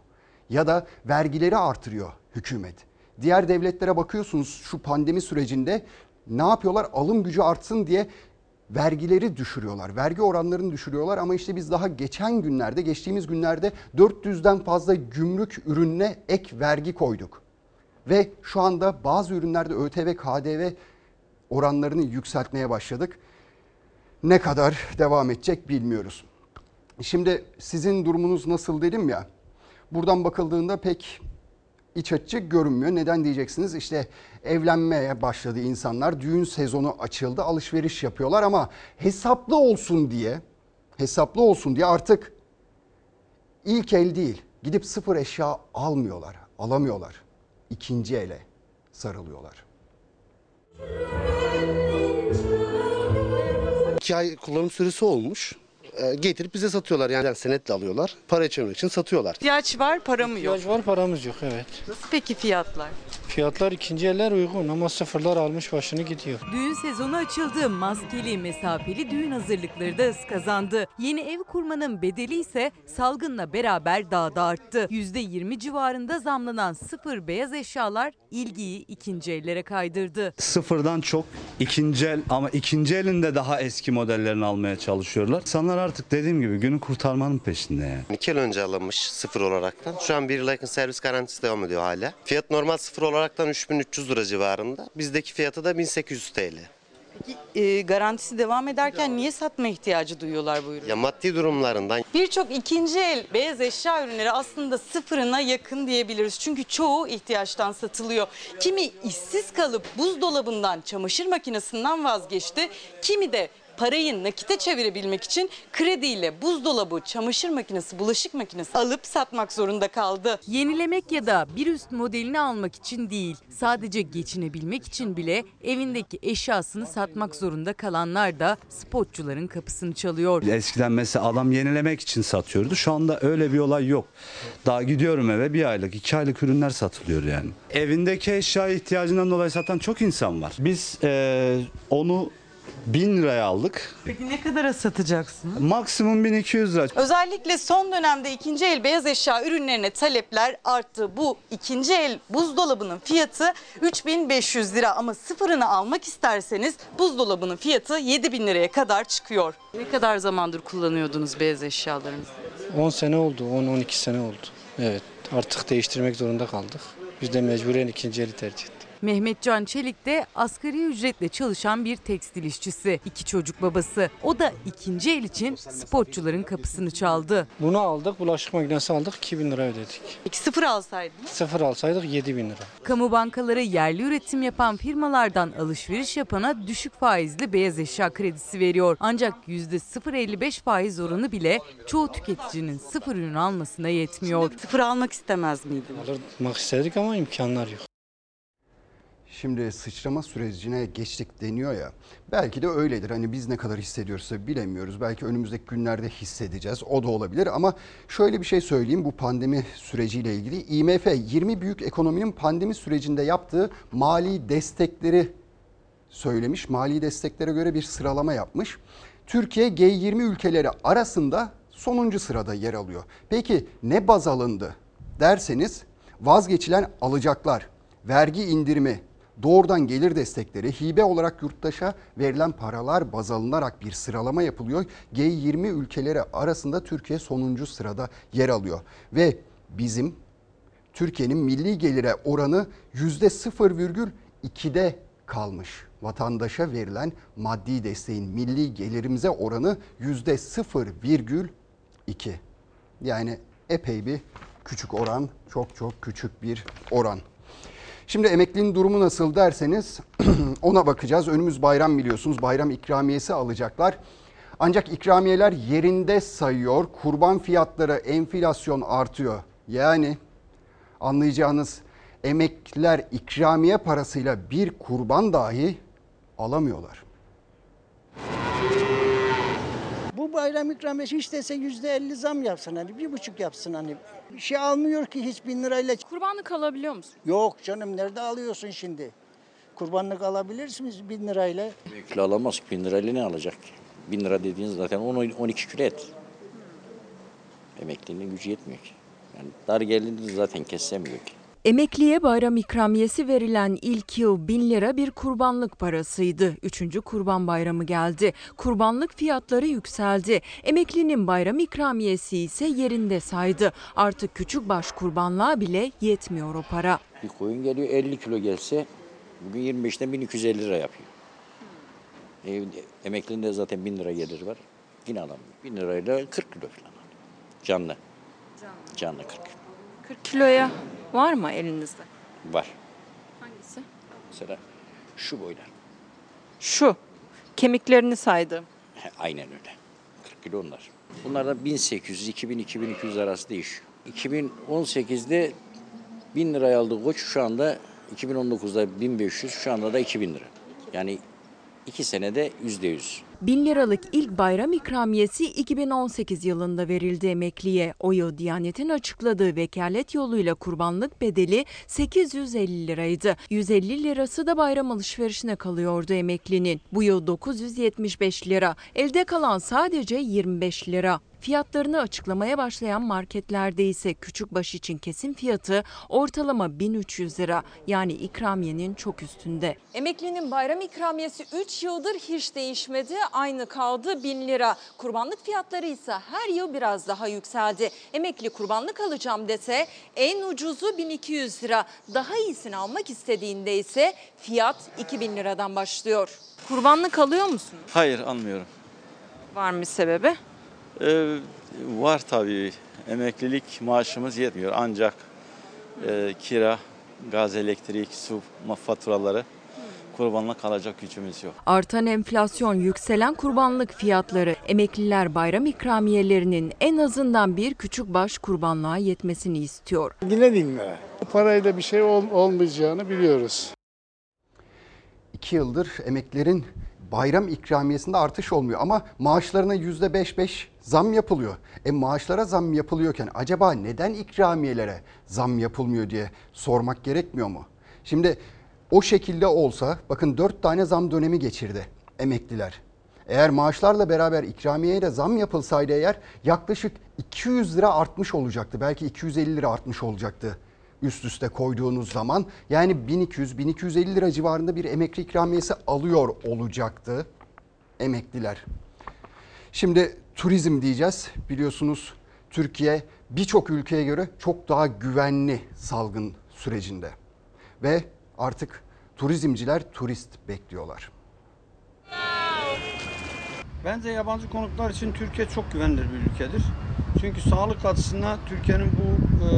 Ya da vergileri artırıyor hükümet. Diğer devletlere bakıyorsunuz şu pandemi sürecinde ne yapıyorlar? Alım gücü artsın diye vergileri düşürüyorlar. Vergi oranlarını düşürüyorlar ama işte biz daha geçen günlerde, geçtiğimiz günlerde 400'den fazla gümrük ürününe ek vergi koyduk. Ve şu anda bazı ürünlerde ÖTV, KDV oranlarını yükseltmeye başladık. Ne kadar devam edecek bilmiyoruz. Şimdi sizin durumunuz nasıl dedim ya. Buradan bakıldığında pek iç açıcı görünmüyor. Neden diyeceksiniz? İşte evlenmeye başladı insanlar. Düğün sezonu açıldı. Alışveriş yapıyorlar ama hesaplı olsun diye hesaplı olsun diye artık ilk el değil. Gidip sıfır eşya almıyorlar. Alamıyorlar. İkinci ele sarılıyorlar. İki ay kullanım süresi olmuş. Ee, getirip bize satıyorlar yani, yani senetle alıyorlar. Para çevirmek için satıyorlar. İhtiyaç var, para mı yok? İhtiyaç var paramız yok evet. Nasıl peki fiyatlar? Fiyatlar ikinci eller uygun ama sıfırlar almış başını gidiyor. Düğün sezonu açıldı. Maskeli, mesafeli düğün hazırlıkları da hız kazandı. Yeni ev kurmanın bedeli ise salgınla beraber daha da arttı. %20 civarında zamlanan sıfır beyaz eşyalar ilgiyi ikinci ellere kaydırdı. Sıfırdan çok ikinci el ama ikinci elinde daha eski modellerini almaya çalışıyorlar. İnsanlar artık dediğim gibi günü kurtarmanın peşinde yani. İki yıl önce alınmış sıfır olaraktan. Şu an bir yıla yakın servis garantisi devam ediyor hala. Fiyat normal sıfır olaraktan 3300 lira civarında. Bizdeki fiyatı da 1800 TL. Peki e, garantisi devam ederken niye satma ihtiyacı duyuyorlar bu ürünü? Ya maddi durumlarından Birçok ikinci el beyaz eşya ürünleri aslında sıfırına yakın diyebiliriz. Çünkü çoğu ihtiyaçtan satılıyor. Kimi işsiz kalıp buzdolabından, çamaşır makinesinden vazgeçti. Kimi de parayı nakite çevirebilmek için krediyle buzdolabı, çamaşır makinesi, bulaşık makinesi alıp satmak zorunda kaldı. Yenilemek ya da bir üst modelini almak için değil, sadece geçinebilmek için bile evindeki eşyasını satmak zorunda kalanlar da spotçuların kapısını çalıyor. Eskiden mesela adam yenilemek için satıyordu. Şu anda öyle bir olay yok. Daha gidiyorum eve bir aylık, iki aylık ürünler satılıyor yani. Evindeki eşya ihtiyacından dolayı satan çok insan var. Biz eee, onu 1000 liraya aldık. Peki ne kadara satacaksınız? Maksimum 1200 lira. Özellikle son dönemde ikinci el beyaz eşya ürünlerine talepler arttı. Bu ikinci el buzdolabının fiyatı 3500 lira ama sıfırını almak isterseniz buzdolabının fiyatı 7000 liraya kadar çıkıyor. Ne kadar zamandır kullanıyordunuz beyaz eşyalarınızı? 10 sene oldu 10-12 sene oldu. Evet artık değiştirmek zorunda kaldık. Biz de mecburen ikinci eli tercih ettik. Mehmet Can Çelik de asgari ücretle çalışan bir tekstil işçisi. İki çocuk babası. O da ikinci el için spotçuların kapısını çaldı. Bunu aldık bulaşık makinesi aldık 2000 lira ödedik. Peki sıfır alsaydınız? Sıfır alsaydık 7000 lira. Kamu bankaları yerli üretim yapan firmalardan alışveriş yapana düşük faizli beyaz eşya kredisi veriyor. Ancak %0.55 faiz oranı bile çoğu tüketicinin sıfır ürün almasına yetmiyor. Sıfır almak istemez miydiniz? Almak istedik ama imkanlar yok. Şimdi sıçrama sürecine geçtik deniyor ya. Belki de öyledir. Hani biz ne kadar hissediyorsa bilemiyoruz. Belki önümüzdeki günlerde hissedeceğiz. O da olabilir ama şöyle bir şey söyleyeyim bu pandemi süreciyle ilgili. IMF 20 büyük ekonominin pandemi sürecinde yaptığı mali destekleri söylemiş. Mali desteklere göre bir sıralama yapmış. Türkiye G20 ülkeleri arasında sonuncu sırada yer alıyor. Peki ne baz alındı derseniz vazgeçilen alacaklar, vergi indirimi, doğrudan gelir destekleri, hibe olarak yurttaşa verilen paralar baz alınarak bir sıralama yapılıyor. G20 ülkeleri arasında Türkiye sonuncu sırada yer alıyor. Ve bizim Türkiye'nin milli gelire oranı %0,2'de kalmış. vatandaşa verilen maddi desteğin milli gelirimize oranı yüzde 0,2. Yani epey bir küçük oran, çok çok küçük bir oran. Şimdi emeklinin durumu nasıl derseniz [CLEARS THROAT] ona bakacağız. Önümüz bayram biliyorsunuz. Bayram ikramiyesi alacaklar. Ancak ikramiyeler yerinde sayıyor. Kurban fiyatları enflasyon artıyor. Yani anlayacağınız emekliler ikramiye parasıyla bir kurban dahi alamıyorlar. Bu bayram ikramiyesi hiç dese yüzde elli zam yapsın hani bir buçuk yapsın hani. Bir şey almıyor ki hiç bin lirayla. Kurbanlık alabiliyor musun? Yok canım nerede alıyorsun şimdi? Kurbanlık alabilirsiniz bin lirayla. Kilo alamaz. Bin lirayla ne alacak ki? Bin lira dediğiniz zaten 10-12 kilo et. Emeklinin gücü yetmiyor ki. Yani dar geldiğinde zaten kesemiyor ki. Emekliye bayram ikramiyesi verilen ilk yıl 1000 lira bir kurbanlık parasıydı. Üçüncü kurban bayramı geldi. Kurbanlık fiyatları yükseldi. Emeklinin bayram ikramiyesi ise yerinde saydı. Artık küçük baş kurbanlığa bile yetmiyor o para. Bir koyun geliyor 50 kilo gelse bugün 25'ten 1250 lira yapıyor. E, emeklinin de zaten 1000 lira geliri var. Yine alamıyor. 1000 lirayla 40 kilo falan. alıyor. Canlı. Canlı 40 kilo. 40 kiloya var mı elinizde? Var. Hangisi? Mesela şu boylar. Şu. Kemiklerini saydım. Aynen öyle. 40 kilo onlar. Bunlar da 1800, 2000, 2200 arası değişiyor. 2018'de 1000 liraya aldığı koç şu anda 2019'da 1500, şu anda da 2000 lira. Yani iki senede %100. Bin liralık ilk bayram ikramiyesi 2018 yılında verildi emekliye. Oyo Diyanet'in açıkladığı vekalet yoluyla kurbanlık bedeli 850 liraydı. 150 lirası da bayram alışverişine kalıyordu emeklinin. Bu yıl 975 lira. Elde kalan sadece 25 lira. Fiyatlarını açıklamaya başlayan marketlerde ise küçük baş için kesim fiyatı ortalama 1300 lira. Yani ikramiyenin çok üstünde. Emeklinin bayram ikramiyesi 3 yıldır hiç değişmedi. Aynı kaldı 1000 lira. Kurbanlık fiyatları ise her yıl biraz daha yükseldi. Emekli kurbanlık alacağım dese en ucuzu 1200 lira. Daha iyisini almak istediğinde ise fiyat 2000 liradan başlıyor. Kurbanlık alıyor musun? Hayır almıyorum. Var mı sebebi? Ee, var tabii. Emeklilik maaşımız yetmiyor. Ancak e, kira, gaz, elektrik, su faturaları kurbanlık alacak gücümüz yok. Artan enflasyon, yükselen kurbanlık fiyatları, emekliler bayram ikramiyelerinin en azından bir küçük baş kurbanlığa yetmesini istiyor. Yine dinle. Bu parayla bir şey ol- olmayacağını biliyoruz. İki yıldır emeklilerin bayram ikramiyesinde artış olmuyor ama maaşlarına yüzde beş beş zam yapılıyor. E maaşlara zam yapılıyorken acaba neden ikramiyelere zam yapılmıyor diye sormak gerekmiyor mu? Şimdi o şekilde olsa bakın dört tane zam dönemi geçirdi emekliler. Eğer maaşlarla beraber ikramiyeye de zam yapılsaydı eğer yaklaşık 200 lira artmış olacaktı. Belki 250 lira artmış olacaktı üst üste koyduğunuz zaman. Yani 1200-1250 lira civarında bir emekli ikramiyesi alıyor olacaktı emekliler. Şimdi turizm diyeceğiz. Biliyorsunuz Türkiye birçok ülkeye göre çok daha güvenli salgın sürecinde. Ve artık turizmciler turist bekliyorlar. Bence yabancı konuklar için Türkiye çok güvenilir bir ülkedir. Çünkü sağlık açısından Türkiye'nin bu e,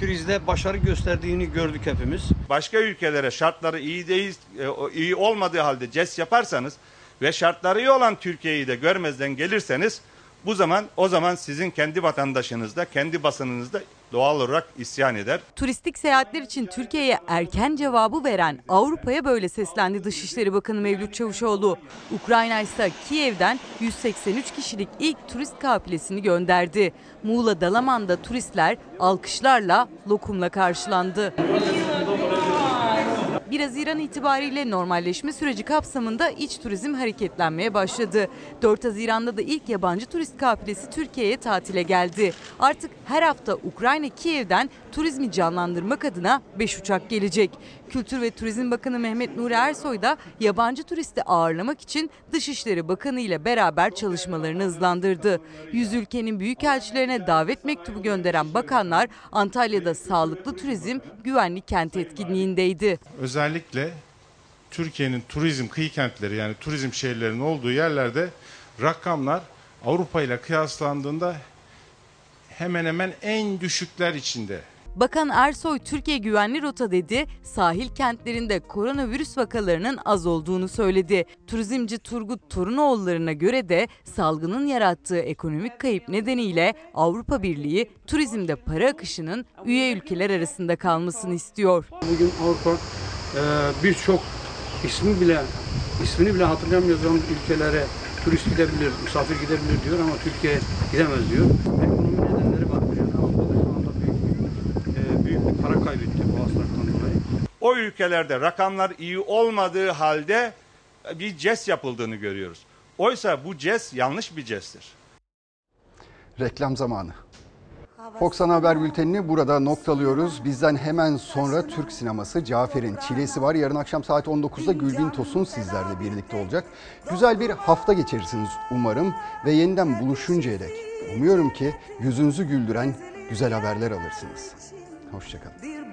krizde başarı gösterdiğini gördük hepimiz. Başka ülkelere şartları iyi değil, e, iyi olmadığı halde CES yaparsanız ve şartları iyi olan Türkiye'yi de görmezden gelirseniz bu zaman o zaman sizin kendi vatandaşınız da kendi basınınız da doğal olarak isyan eder. Turistik seyahatler için Türkiye'ye erken cevabı veren Avrupa'ya böyle seslendi Dışişleri Bakanı Mevlüt Çavuşoğlu. Ukrayna ise Kiev'den 183 kişilik ilk turist kafilesini gönderdi. Muğla Dalaman'da turistler alkışlarla lokumla karşılandı. 1 Haziran itibariyle normalleşme süreci kapsamında iç turizm hareketlenmeye başladı. 4 Haziran'da da ilk yabancı turist kafilesi Türkiye'ye tatile geldi. Artık her hafta Ukrayna Kiev'den turizmi canlandırmak adına 5 uçak gelecek. Kültür ve Turizm Bakanı Mehmet Nuri Ersoy da yabancı turisti ağırlamak için Dışişleri Bakanı ile beraber çalışmalarını hızlandırdı. 100 ülkenin büyükelçilerine davet mektubu gönderen bakanlar Antalya'da sağlıklı turizm güvenli kent etkinliğindeydi. Özellikle Türkiye'nin turizm kıyı kentleri yani turizm şehirlerinin olduğu yerlerde rakamlar Avrupa ile kıyaslandığında hemen hemen en düşükler içinde. Bakan Ersoy Türkiye güvenli rota dedi, sahil kentlerinde koronavirüs vakalarının az olduğunu söyledi. Turizmci Turgut Torunoğulları'na göre de salgının yarattığı ekonomik kayıp nedeniyle Avrupa Birliği turizmde para akışının üye ülkeler arasında kalmasını istiyor. Bugün Avrupa e, birçok ismi bile ismini bile hatırlamayacağız olan ülkelere turist gidebilir, misafir gidebilir diyor ama Türkiye gidemez diyor. Ekonomi nedenleri var. Yani Avrupa'da şu anda büyük, e, büyük bir para kaybetti bu hastalıktan dolayı. O ülkelerde rakamlar iyi olmadığı halde bir CES yapıldığını görüyoruz. Oysa bu CES yanlış bir CES'tir. Reklam zamanı. Fox Ana Haber Bülteni'ni burada noktalıyoruz. Bizden hemen sonra Türk sineması Cafer'in Çilesi var. Yarın akşam saat 19'da Gülbin Tosun sizlerle birlikte olacak. Güzel bir hafta geçirirsiniz umarım ve yeniden buluşuncaya dek umuyorum ki yüzünüzü güldüren güzel haberler alırsınız. Hoşçakalın.